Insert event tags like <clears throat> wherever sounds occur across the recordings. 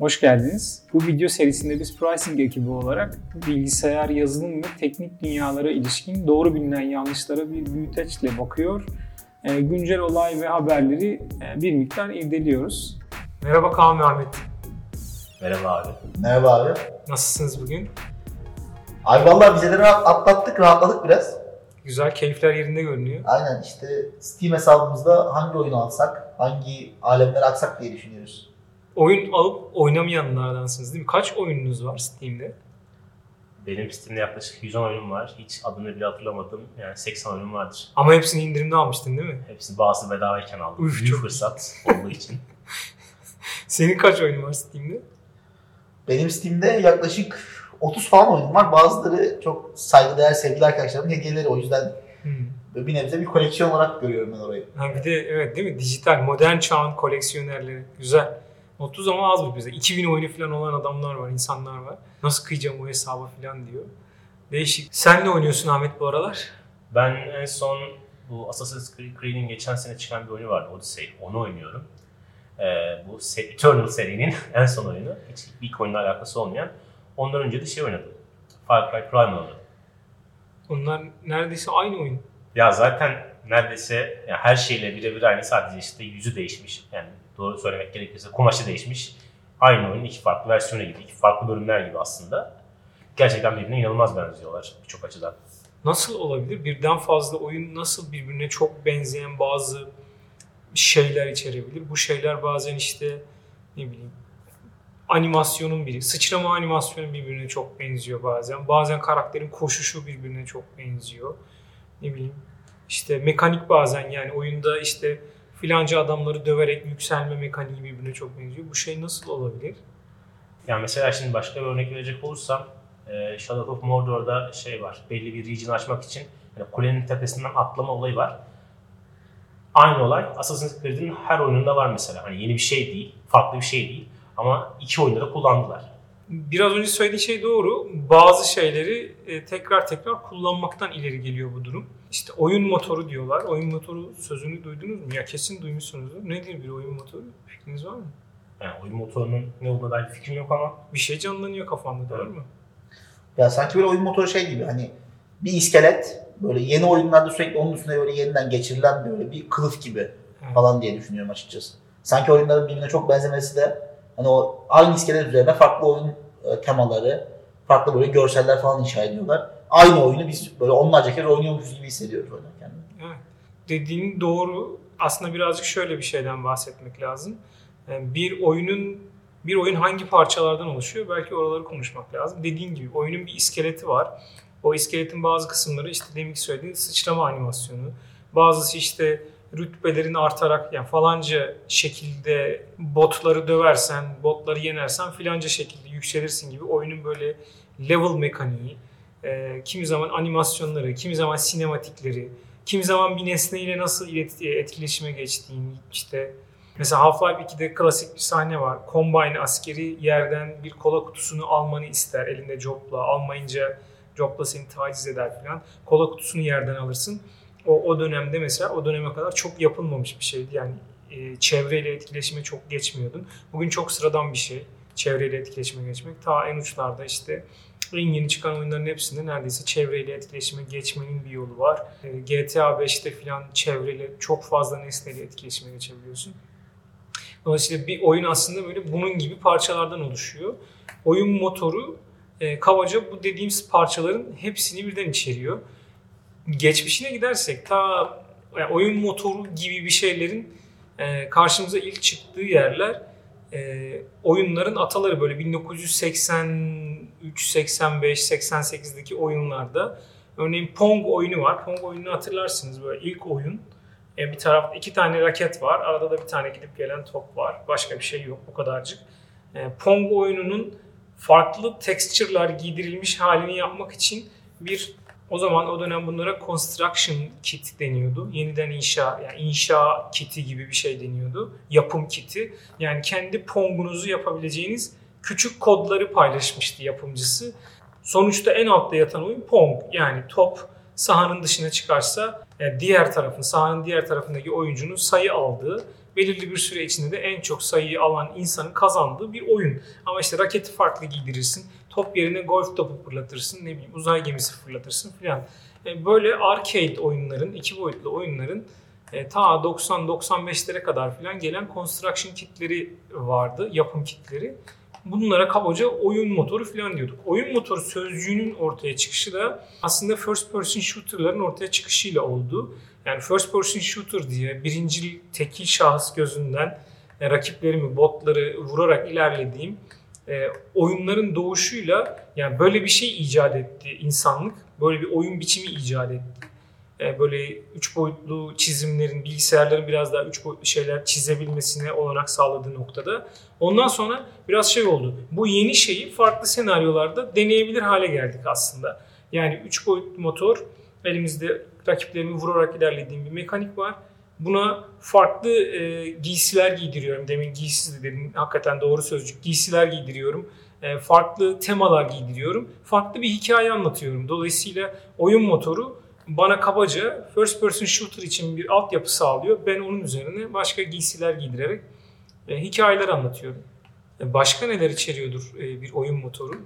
Hoş geldiniz. Bu video serisinde biz pricing ekibi olarak bilgisayar, yazılım ve teknik dünyalara ilişkin doğru bilinen yanlışlara bir büyüteçle bakıyor. E, güncel olay ve haberleri e, bir miktar irdeliyoruz. Merhaba Kaan ve Ahmet. Merhaba abi. Merhaba abi. Nasılsınız bugün? Abi vallahi vizeleri atlattık, rahatladık biraz. Güzel, keyifler yerinde görünüyor. Aynen işte Steam hesabımızda hangi oyunu alsak, hangi alemleri aksak diye düşünüyoruz. Oyun alıp oynamayanlardansınız değil mi? Kaç oyununuz var Steam'de? Benim Steam'de yaklaşık 110 oyunum var. Hiç adını bile hatırlamadım. Yani 80 oyunum vardır. Ama hepsini indirimde almıştın değil mi? Hepsini bazı bedavayken aldım. Üf, Büyük çok- fırsat olduğu için. <laughs> Senin kaç oyunun var Steam'de? Benim Steam'de yaklaşık 30 falan oyun var. Bazıları çok saygıdeğer sevgili arkadaşlarımın hediyeleri. O yüzden Hmm. bir nebze bir koleksiyon olarak görüyorum ben orayı. Ha bir de evet değil mi? Dijital, modern çağın koleksiyonerleri. Güzel. 30 ama az bir bize. 2000 oyunu falan olan adamlar var, insanlar var. Nasıl kıyacağım o hesaba falan diyor. Değişik. Sen ne oynuyorsun Ahmet bu aralar? Ben en son bu Assassin's Creed'in geçen sene çıkan bir oyunu vardı Odyssey. Onu oynuyorum. Ee, bu Eternal serinin <laughs> en son oyunu. Hiç ilk oyunla alakası olmayan. Ondan önce de şey oynadım. Far Cry Primal oynadım. Onlar neredeyse aynı oyun. Ya zaten neredeyse ya her şeyle birebir aynı sadece işte yüzü değişmiş. Yani doğru söylemek gerekirse kumaşı değişmiş. Aynı oyunun iki farklı versiyonu gibi, iki farklı bölümler gibi aslında. Gerçekten birbirine inanılmaz benziyorlar birçok açıdan. Nasıl olabilir? Birden fazla oyun nasıl birbirine çok benzeyen bazı şeyler içerebilir? Bu şeyler bazen işte ne bileyim animasyonun biri, sıçrama animasyonu birbirine çok benziyor bazen. Bazen karakterin koşuşu birbirine çok benziyor. Ne bileyim işte mekanik bazen yani oyunda işte filanca adamları döverek yükselme mekaniği birbirine çok benziyor. Bu şey nasıl olabilir? Yani mesela şimdi başka bir örnek verecek olursam e, Shadow of Mordor'da şey var. Belli bir region açmak için yani kulenin tepesinden atlama olayı var. Aynı olay Assassin's Creed'in her oyununda var mesela. Hani yeni bir şey değil, farklı bir şey değil. Ama iki oyunda da kullandılar. Biraz önce söylediği şey doğru. Bazı şeyleri e, tekrar tekrar kullanmaktan ileri geliyor bu durum. İşte oyun motoru diyorlar. Oyun motoru sözünü duydunuz mu? Ya kesin duymuşsunuzdur. Nedir bir oyun motoru? Fikriniz var mı? Yani oyun motorunun ne olduğuna dair fikrim yok ama Bir şey canlanıyor kafamda değil Evet. mi? Ya sanki böyle oyun motoru şey gibi hani bir iskelet böyle yeni oyunlarda sürekli onun üstüne böyle yeniden geçirilen böyle bir kılıf gibi Evet. falan diye düşünüyorum açıkçası. Sanki oyunların birbirine çok benzemesi de hani o aynı iskelet üzerine farklı oyun e, temaları, farklı böyle görseller falan inşa ediyorlar. Aynı oyunu biz böyle onlarca kere oynuyormuşuz gibi hissediyoruz oynarken. Evet. Dediğin doğru. Aslında birazcık şöyle bir şeyden bahsetmek lazım. Yani bir oyunun bir oyun hangi parçalardan oluşuyor? Belki oraları konuşmak lazım. Dediğin gibi oyunun bir iskeleti var. O iskeletin bazı kısımları işte demin söylediğin sıçrama animasyonu. Bazısı işte rütbelerin artarak yani falanca şekilde botları döversen, botları yenersen filanca şekilde yükselirsin gibi oyunun böyle level mekaniği, e, kimi zaman animasyonları, kimi zaman sinematikleri, kimi zaman bir nesneyle nasıl ilet- etkileşime geçtiğin işte mesela Half-Life 2'de klasik bir sahne var. Combine askeri yerden bir kola kutusunu almanı ister elinde copla. Almayınca copla seni taciz eder falan. Kola kutusunu yerden alırsın. O, o dönemde mesela o döneme kadar çok yapılmamış bir şeydi. Yani e, çevreyle etkileşime çok geçmiyordun. Bugün çok sıradan bir şey çevreyle etkileşime geçmek. Ta en uçlarda işte en yeni çıkan oyunların hepsinde neredeyse çevreyle etkileşime geçmenin bir yolu var. E, GTA 5'te falan çevreyle çok fazla nesneyle etkileşime geçebiliyorsun. Dolayısıyla bir oyun aslında böyle bunun gibi parçalardan oluşuyor. Oyun motoru e, kabaca bu dediğimiz parçaların hepsini birden içeriyor. Geçmişine gidersek ta oyun motoru gibi bir şeylerin e, karşımıza ilk çıktığı yerler e, oyunların ataları böyle 1983, 85, 88'deki oyunlarda örneğin Pong oyunu var. Pong oyununu hatırlarsınız böyle ilk oyun. E, bir taraf iki tane raket var. Arada da bir tane gidip gelen top var. Başka bir şey yok bu kadarcık. Pong oyununun farklı texture'lar giydirilmiş halini yapmak için bir o zaman o dönem bunlara construction kit deniyordu. Yeniden inşa, yani inşa kiti gibi bir şey deniyordu. Yapım kiti. Yani kendi Pong'unuzu yapabileceğiniz küçük kodları paylaşmıştı yapımcısı. Sonuçta en altta yatan oyun Pong. Yani top sahanın dışına çıkarsa yani diğer tarafın, sahanın diğer tarafındaki oyuncunun sayı aldığı belirli bir süre içinde de en çok sayıyı alan insanın kazandığı bir oyun. Ama işte raketi farklı giydirirsin, top yerine golf topu fırlatırsın, ne bileyim uzay gemisi fırlatırsın filan. E, böyle arcade oyunların, iki boyutlu oyunların e, ta 90-95'lere kadar filan gelen construction kitleri vardı, yapım kitleri. Bunlara kabaca oyun motoru falan diyorduk. Oyun motoru sözcüğünün ortaya çıkışı da aslında first person shooter'ların ortaya çıkışıyla oldu. Yani first person shooter diye birinci tekil şahıs gözünden e, rakiplerimi, botları vurarak ilerlediğim e, oyunların doğuşuyla yani böyle bir şey icat etti insanlık. Böyle bir oyun biçimi icat etti. E, böyle üç boyutlu çizimlerin, bilgisayarların biraz daha üç boyutlu şeyler çizebilmesine olanak sağladığı noktada. Ondan sonra biraz şey oldu. Bu yeni şeyi farklı senaryolarda deneyebilir hale geldik aslında. Yani üç boyutlu motor, elimizde rakiplerimi vurarak ilerlediğim bir mekanik var. Buna farklı e, giysiler giydiriyorum. Demin giysiz de dedim. Hakikaten doğru sözcük. Giysiler giydiriyorum. E, farklı temalar giydiriyorum. Farklı bir hikaye anlatıyorum. Dolayısıyla oyun motoru bana kabaca first person shooter için bir altyapı sağlıyor. Ben onun üzerine başka giysiler giydirerek e, hikayeler anlatıyorum. E, başka neler içeriyordur e, bir oyun motoru?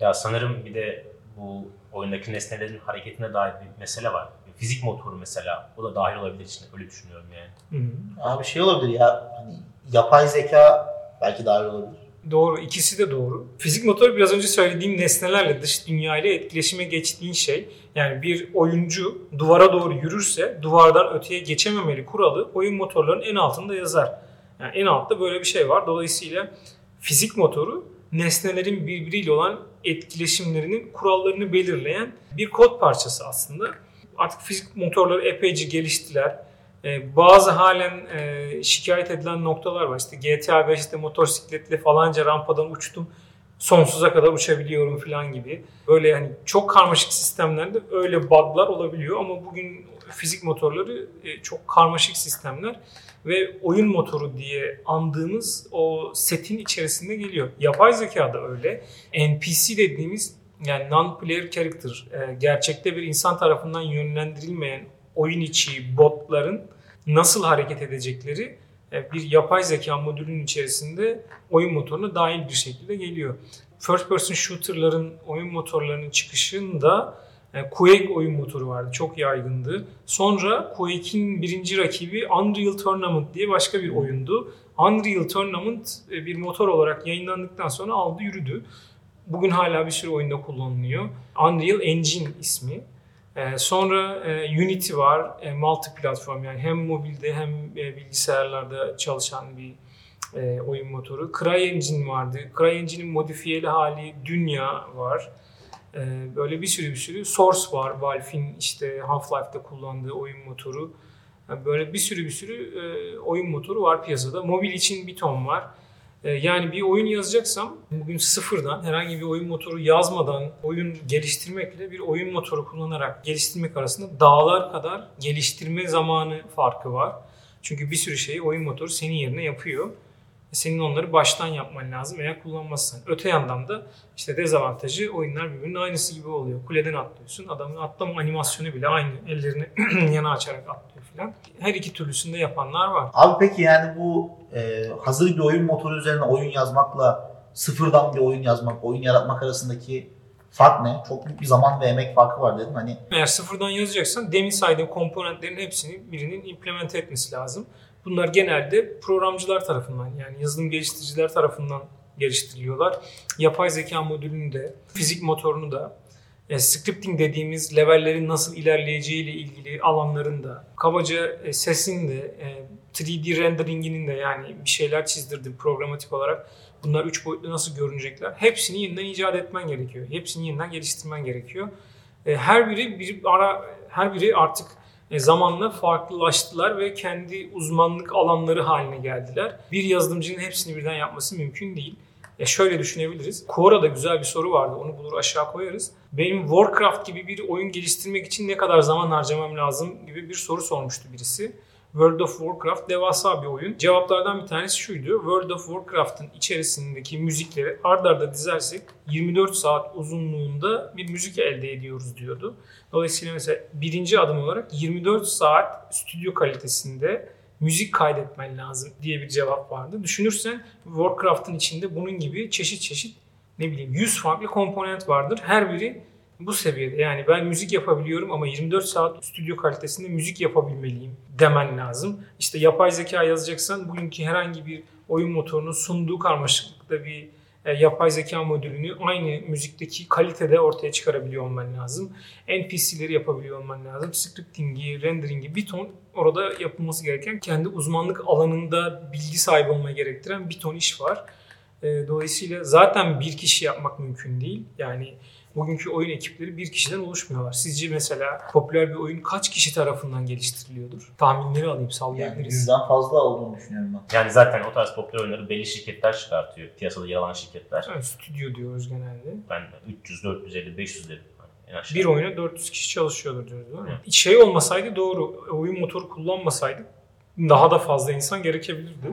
Ya sanırım bir de bu oyundaki nesnelerin hareketine dair bir mesele var. Fizik motoru mesela o da dahil olabilir içinde öyle düşünüyorum yani. Hı hı. Abi şey olabilir ya hani yapay zeka belki dahil olabilir. Doğru. ikisi de doğru. Fizik motoru biraz önce söylediğim nesnelerle dış dünya ile etkileşime geçtiğin şey. Yani bir oyuncu duvara doğru yürürse duvardan öteye geçememeli kuralı oyun motorlarının en altında yazar. Yani en altta böyle bir şey var. Dolayısıyla fizik motoru nesnelerin birbiriyle olan etkileşimlerinin kurallarını belirleyen bir kod parçası aslında. Artık fizik motorları epeyce geliştiler. Ee, bazı halen e, şikayet edilen noktalar var. İşte GTA 5'te motosikletle falanca rampadan uçtum. Sonsuza kadar uçabiliyorum falan gibi. Böyle yani çok karmaşık sistemlerde öyle bug'lar olabiliyor ama bugün fizik motorları e, çok karmaşık sistemler ve oyun motoru diye andığımız o setin içerisinde geliyor. Yapay zeka da öyle. NPC dediğimiz yani non-player character, e, gerçekte bir insan tarafından yönlendirilmeyen oyun içi botların nasıl hareket edecekleri e, bir yapay zeka modülünün içerisinde oyun motoruna dahil bir şekilde geliyor. First person shooter'ların oyun motorlarının çıkışında e, Quake oyun motoru vardı. Çok yaygındı. Sonra Quake'in birinci rakibi Unreal Tournament diye başka bir oyundu. Unreal Tournament e, bir motor olarak yayınlandıktan sonra aldı yürüdü. Bugün hala bir sürü oyunda kullanılıyor. Unreal Engine ismi. Ee, sonra e, Unity var, e, multi platform yani hem mobilde hem e, bilgisayarlarda çalışan bir oyun motoru. CryEngine vardı. CryEngine'in modifiyeli hali Dünya var. Böyle bir sürü bir sürü. Source var, Valve'in işte Half-Life'da kullandığı oyun motoru. Böyle bir sürü bir sürü oyun motoru var piyasada. Mobil için bir ton var. E, yani bir oyun yazacaksam bugün sıfırdan herhangi bir oyun motoru yazmadan oyun geliştirmekle bir oyun motoru kullanarak geliştirmek arasında dağlar kadar geliştirme zamanı farkı var. Çünkü bir sürü şeyi oyun motoru senin yerine yapıyor. Senin onları baştan yapman lazım eğer kullanmazsan. Öte yandan da işte dezavantajı oyunlar birbirinin aynısı gibi oluyor. Kuleden atlıyorsun. Adamın atlama animasyonu bile aynı. Ellerini <clears throat> yana açarak atlıyor falan. Her iki türlüsünde yapanlar var. Abi peki yani bu e, hazır bir oyun motoru üzerine oyun yazmakla sıfırdan bir oyun yazmak, oyun yaratmak arasındaki fark ne? Çok büyük bir zaman ve emek farkı var dedim. Hani Eğer sıfırdan yazacaksan demin saydığım komponentlerin hepsini birinin implemente etmesi lazım. Bunlar genelde programcılar tarafından yani yazılım geliştiriciler tarafından geliştiriliyorlar. Yapay zeka modülünü de, fizik motorunu da, e, scripting dediğimiz levellerin nasıl ilerleyeceği ile ilgili alanların da, kabaca e, sesin de, e, 3D renderinginin de yani bir şeyler çizdirdim programatik olarak. Bunlar üç boyutlu nasıl görünecekler? Hepsini yeniden icat etmen gerekiyor. Hepsini yeniden geliştirmen gerekiyor. E, her biri bir ara her biri artık e, zamanla farklılaştılar ve kendi uzmanlık alanları haline geldiler. Bir yazılımcının hepsini birden yapması mümkün değil. Ya şöyle düşünebiliriz. Quora'da güzel bir soru vardı. Onu bulur aşağı koyarız. Benim Warcraft gibi bir oyun geliştirmek için ne kadar zaman harcamam lazım gibi bir soru sormuştu birisi. World of Warcraft devasa bir oyun. Cevaplardan bir tanesi şuydu. World of Warcraft'ın içerisindeki müzikleri ard arda dizersek 24 saat uzunluğunda bir müzik elde ediyoruz diyordu. Dolayısıyla mesela birinci adım olarak 24 saat stüdyo kalitesinde müzik kaydetmen lazım diye bir cevap vardı. Düşünürsen Warcraft'ın içinde bunun gibi çeşit çeşit ne bileyim 100 farklı komponent vardır. Her biri bu seviyede. Yani ben müzik yapabiliyorum ama 24 saat stüdyo kalitesinde müzik yapabilmeliyim demen lazım. İşte yapay zeka yazacaksan bugünkü herhangi bir oyun motorunun sunduğu karmaşıklıkta bir yapay zeka modülünü aynı müzikteki kalitede ortaya çıkarabiliyor olman lazım. NPC'leri yapabiliyor olman lazım. Scripting'i, rendering'i bir ton orada yapılması gereken kendi uzmanlık alanında bilgi sahibi olmayı gerektiren bir ton iş var. E, dolayısıyla zaten bir kişi yapmak mümkün değil. Yani bugünkü oyun ekipleri bir kişiden oluşmuyorlar. Sizce mesela popüler bir oyun kaç kişi tarafından geliştiriliyordur? Tahminleri alayım Yani sallayabiliriz. yüzden fazla olduğunu düşünüyorum ben. Yani zaten o tarz popüler oyunları belli şirketler çıkartıyor. Piyasada yer alan şirketler. Evet, stüdyo diyoruz genelde. Ben 300, 450, 500 dedim. Bir oyuna 400 kişi çalışıyordur diyoruz değil mi? Şey olmasaydı doğru, oyun motoru kullanmasaydık daha da fazla insan gerekebilirdi.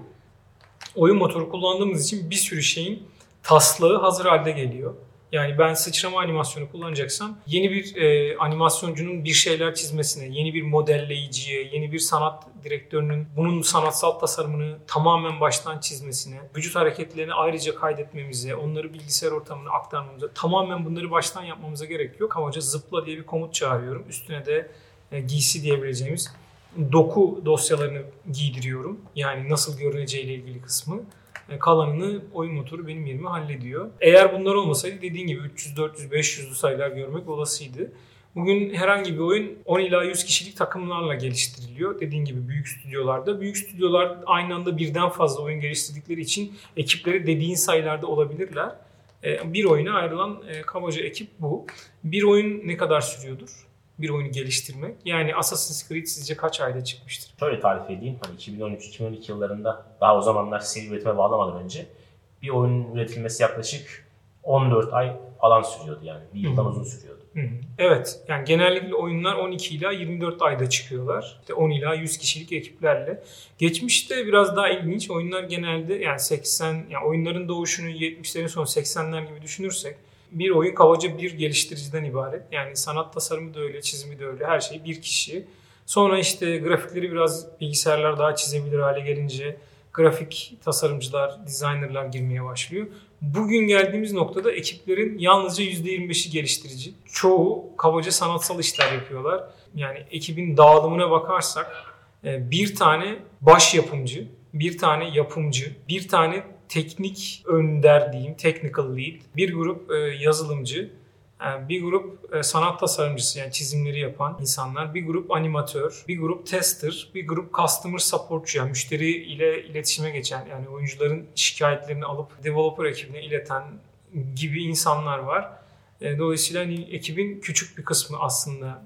Oyun motoru kullandığımız için bir sürü şeyin taslağı hazır halde geliyor. Yani ben sıçrama animasyonu kullanacaksam yeni bir e, animasyoncunun bir şeyler çizmesine, yeni bir modelleyiciye, yeni bir sanat direktörünün bunun sanatsal tasarımını tamamen baştan çizmesine, vücut hareketlerini ayrıca kaydetmemize, onları bilgisayar ortamına aktarmamıza, tamamen bunları baştan yapmamıza gerek yok. Kabaca zıpla diye bir komut çağırıyorum. Üstüne de e, giysi diyebileceğimiz doku dosyalarını giydiriyorum. Yani nasıl görüneceğiyle ilgili kısmı. E, Kalanını oyun motoru benim yerime hallediyor. Eğer bunlar olmasaydı dediğin gibi 300, 400, 500'lü sayılar görmek olasıydı. Bugün herhangi bir oyun 10 ila 100 kişilik takımlarla geliştiriliyor. Dediğin gibi büyük stüdyolarda. Büyük stüdyolar aynı anda birden fazla oyun geliştirdikleri için ekipleri dediğin sayılarda olabilirler. E, Bir oyuna ayrılan e, kabaca ekip bu. Bir oyun ne kadar sürüyordur? Bir oyunu geliştirmek. Yani Assassin's Creed sizce kaç ayda çıkmıştır? Şöyle tarif edeyim. Hani 2013-2012 yıllarında daha o zamanlar seri üretime bağlamadan önce bir oyunun üretilmesi yaklaşık 14 ay falan sürüyordu yani. Bir yıldan uzun sürüyordu. Hı hı. Evet. Yani genellikle oyunlar 12 ila 24 ayda çıkıyorlar. İşte 10 ila 100 kişilik ekiplerle. Geçmişte biraz daha ilginç. Oyunlar genelde yani 80 yani oyunların doğuşunu 70'lerin sonu 80'ler gibi düşünürsek bir oyun kabaca bir geliştiriciden ibaret. Yani sanat tasarımı da öyle, çizimi de öyle. Her şey bir kişi. Sonra işte grafikleri biraz bilgisayarlar daha çizebilir hale gelince grafik tasarımcılar, designerlar girmeye başlıyor. Bugün geldiğimiz noktada ekiplerin yalnızca %25'i geliştirici. Çoğu kabaca sanatsal işler yapıyorlar. Yani ekibin dağılımına bakarsak e, bir tane baş yapımcı, bir tane yapımcı, bir tane teknik önder diyeyim, technical lead, bir grup e, yazılımcı, e, bir grup e, sanat tasarımcısı yani çizimleri yapan insanlar, bir grup animatör, bir grup tester, bir grup customer supportçu yani müşteri ile iletişime geçen yani oyuncuların şikayetlerini alıp developer ekibine ileten gibi insanlar var. Dolayısıyla hani ekibin küçük bir kısmı aslında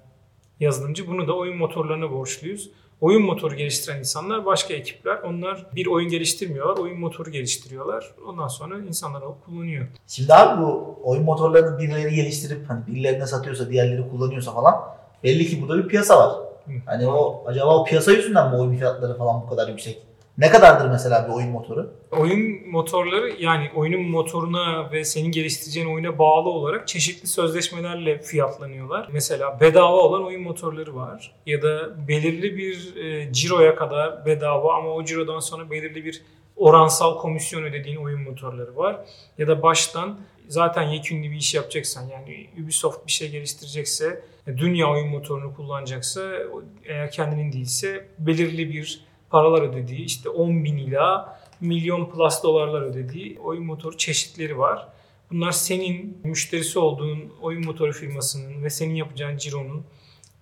yazılımcı. Bunu da oyun motorlarına borçluyuz. Oyun motoru geliştiren insanlar başka ekipler. Onlar bir oyun geliştirmiyorlar, oyun motoru geliştiriyorlar. Ondan sonra insanlar alıp kullanıyor. Şimdi abi bu oyun motorlarını birileri geliştirip hani birilerine satıyorsa diğerleri kullanıyorsa falan belli ki burada bir piyasa var. Hı. Hani o acaba o piyasa yüzünden mi oyun fiyatları falan bu kadar yüksek? Ne kadardır mesela bir oyun motoru? Oyun motorları yani oyunun motoruna ve senin geliştireceğin oyuna bağlı olarak çeşitli sözleşmelerle fiyatlanıyorlar. Mesela bedava olan oyun motorları var ya da belirli bir e, ciroya kadar bedava ama o cirodan sonra belirli bir oransal komisyon ödediğin oyun motorları var. Ya da baştan zaten yekünlü bir iş yapacaksan yani Ubisoft bir şey geliştirecekse dünya oyun motorunu kullanacaksa eğer kendinin değilse belirli bir paralar ödediği işte 10 bin ila milyon plus dolarlar ödediği oyun motoru çeşitleri var. Bunlar senin müşterisi olduğun oyun motoru firmasının ve senin yapacağın cironun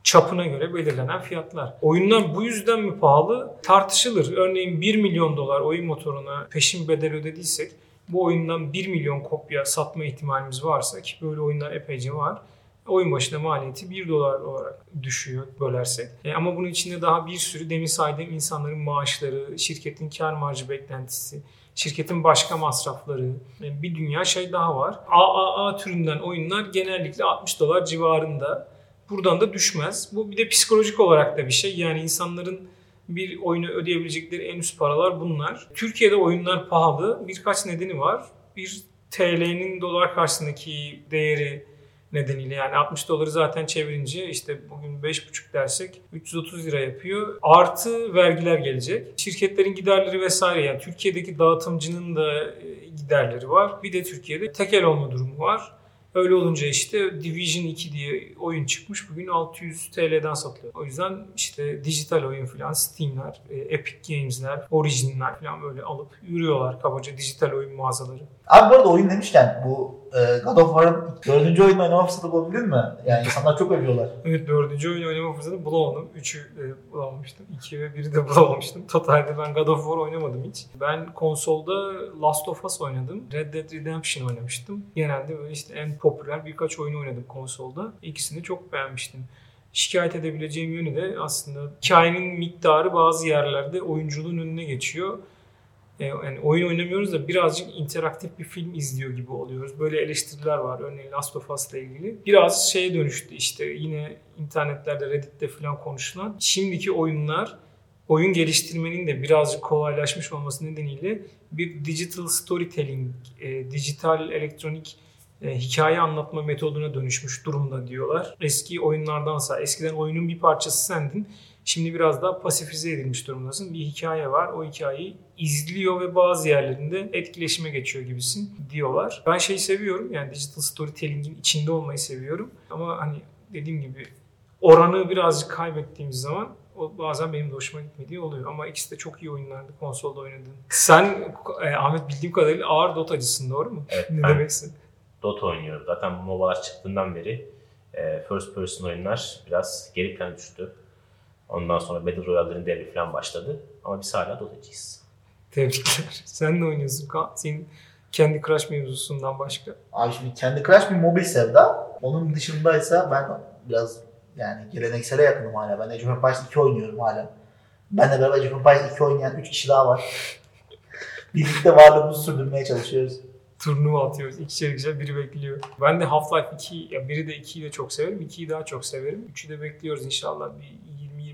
çapına göre belirlenen fiyatlar. Oyunlar bu yüzden mi pahalı? Tartışılır. Örneğin 1 milyon dolar oyun motoruna peşin bedel ödediysek bu oyundan 1 milyon kopya satma ihtimalimiz varsa ki böyle oyunlar epeyce var. Oyun başına maliyeti 1 dolar olarak düşüyor bölersek. E, ama bunun içinde daha bir sürü demin saydığım insanların maaşları, şirketin kar marjı beklentisi, şirketin başka masrafları, e, bir dünya şey daha var. AAA türünden oyunlar genellikle 60 dolar civarında. Buradan da düşmez. Bu bir de psikolojik olarak da bir şey. Yani insanların bir oyunu ödeyebilecekleri en üst paralar bunlar. Türkiye'de oyunlar pahalı. Birkaç nedeni var. Bir TL'nin dolar karşısındaki değeri nedeniyle yani 60 doları zaten çevirince işte bugün 5,5 dersek 330 lira yapıyor. Artı vergiler gelecek. Şirketlerin giderleri vesaire yani Türkiye'deki dağıtımcının da e, giderleri var. Bir de Türkiye'de tekel olma durumu var. Öyle olunca işte Division 2 diye oyun çıkmış. Bugün 600 TL'den satılıyor. O yüzden işte dijital oyun falan Steam'ler, e, Epic Games'ler, Origin'ler falan böyle alıp yürüyorlar kabaca dijital oyun mağazaları. Abi bu arada oyun demişken bu e, God of War'ın dördüncü oyunu oynama fırsatı bulabildin mi? Yani insanlar çok övüyorlar. Evet dördüncü oyun oynama fırsatı bulamadım. Üçü e, bulamamıştım. İki ve biri de <laughs> bulamamıştım. Totalde ben God of War oynamadım hiç. Ben konsolda Last of Us oynadım. Red Dead Redemption oynamıştım. Genelde böyle işte en popüler birkaç oyun oynadım konsolda. İkisini çok beğenmiştim. Şikayet edebileceğim yönü de aslında hikayenin miktarı bazı yerlerde oyunculuğun önüne geçiyor. E, yani oyun oynamıyoruz da birazcık interaktif bir film izliyor gibi oluyoruz. Böyle eleştiriler var örneğin Last of Us'la ilgili. Biraz şeye dönüştü işte yine internetlerde Reddit'te falan konuşulan. Şimdiki oyunlar oyun geliştirmenin de birazcık kolaylaşmış olması nedeniyle bir digital storytelling, e, dijital elektronik e, hikaye anlatma metoduna dönüşmüş durumda diyorlar. Eski oyunlardansa, eskiden oyunun bir parçası sendin. Şimdi biraz daha pasifize edilmiş durumdasın. Bir hikaye var. O hikayeyi izliyor ve bazı yerlerinde etkileşime geçiyor gibisin diyorlar. Ben şeyi seviyorum. Yani digital storytelling'in içinde olmayı seviyorum. Ama hani dediğim gibi oranı birazcık kaybettiğimiz zaman o bazen benim de hoşuma gitmediği oluyor. Ama ikisi de çok iyi oyunlardı konsolda oynadığın. Sen e, Ahmet bildiğim kadarıyla ağır dotacısın doğru mu? Evet, ne demeksin? Dota oynuyorum. Zaten MOBA'lar çıktığından beri e, first person oyunlar biraz geri plana düştü. Ondan sonra Battle Royale'lerin devri falan başladı. Ama biz hala Dota'cıyız. Tebrikler. <laughs> Sen ne oynuyorsun Kaan? Senin kendi Crash mevzusundan başka. Abi şimdi kendi Crash bir mobil sevda. Onun dışındaysa ben biraz yani geleneksele yakınım hala. Ben Age of Empires 2 oynuyorum hala. Benle beraber Age of Empires 2 oynayan 3 kişi daha var. <laughs> Birlikte varlığımızı sürdürmeye çalışıyoruz. turnuva atıyoruz. İkişer ikişer biri bekliyor. Ben de Half-Life 2, ya biri de 2'yi de çok severim. 2'yi daha çok severim. 3'ü de bekliyoruz inşallah. Bir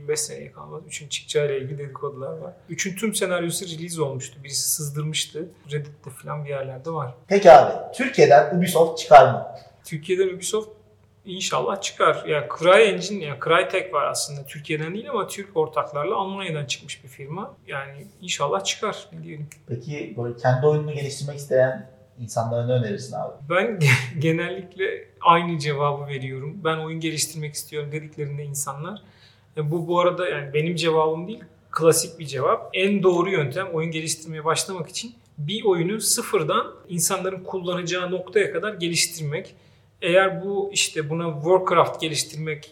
20-25 seneye kalmaz. 3'ün çıkacağıyla ilgili dedikodular var. 3'ün tüm senaryosu release olmuştu. Birisi sızdırmıştı. Reddit'te falan bir yerlerde var. Peki abi Türkiye'den Ubisoft çıkar mı? Türkiye'den Ubisoft inşallah çıkar. Ya CryEngine, ya Crytek var aslında Türkiye'den değil ama Türk ortaklarla Almanya'dan çıkmış bir firma. Yani inşallah çıkar. Diyelim. Peki böyle kendi oyununu geliştirmek isteyen insanlara ne önerirsin abi? Ben <laughs> genellikle aynı cevabı veriyorum. Ben oyun geliştirmek istiyorum dediklerinde insanlar. E, Bu bu arada yani benim cevabım değil, klasik bir cevap. En doğru yöntem oyun geliştirmeye başlamak için bir oyunu sıfırdan insanların kullanacağı noktaya kadar geliştirmek. Eğer bu işte buna Warcraft geliştirmek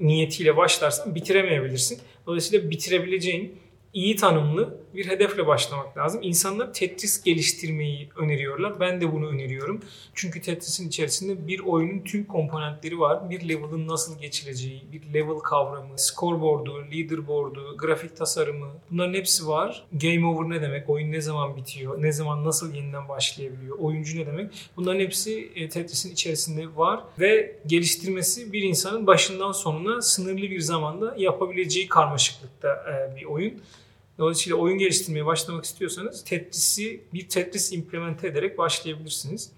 niyetiyle başlarsan bitiremeyebilirsin. Dolayısıyla bitirebileceğin iyi tanımlı bir hedefle başlamak lazım. İnsanlar Tetris geliştirmeyi öneriyorlar. Ben de bunu öneriyorum. Çünkü Tetris'in içerisinde bir oyunun tüm komponentleri var. Bir level'ın nasıl geçileceği, bir level kavramı, scoreboard'u, leaderboard'u, grafik tasarımı bunların hepsi var. Game over ne demek? Oyun ne zaman bitiyor? Ne zaman nasıl yeniden başlayabiliyor? Oyuncu ne demek? Bunların hepsi e, Tetris'in içerisinde var ve geliştirmesi bir insanın başından sonuna sınırlı bir zamanda yapabileceği karmaşıklıkta e, bir oyun. Dolayısıyla oyun geliştirmeye başlamak istiyorsanız Tetris'i bir Tetris implemente ederek başlayabilirsiniz.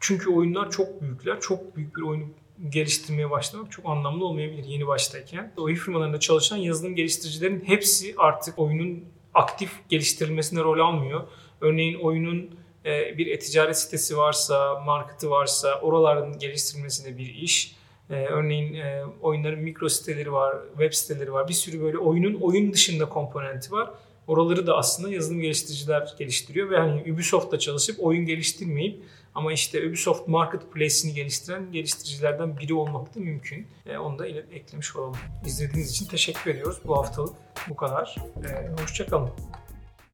Çünkü oyunlar çok büyükler. Çok büyük bir oyunu geliştirmeye başlamak çok anlamlı olmayabilir yeni baştayken. Oyun firmalarında çalışan yazılım geliştiricilerin hepsi artık oyunun aktif geliştirilmesine rol almıyor. Örneğin oyunun e, bir e-ticaret sitesi varsa, marketi varsa oraların geliştirilmesi de bir iş. Ee, örneğin e, oyunların mikro siteleri var, web siteleri var. Bir sürü böyle oyunun oyun dışında komponenti var. Oraları da aslında yazılım geliştiriciler geliştiriyor ve hani Ubisoft'ta çalışıp oyun geliştirmeyip ama işte Ubisoft Marketplace'ini geliştiren geliştiricilerden biri olmak da mümkün. E, onu da eklemiş olalım. İzlediğiniz için teşekkür ediyoruz. Bu haftalık bu kadar. E, hoşçakalın.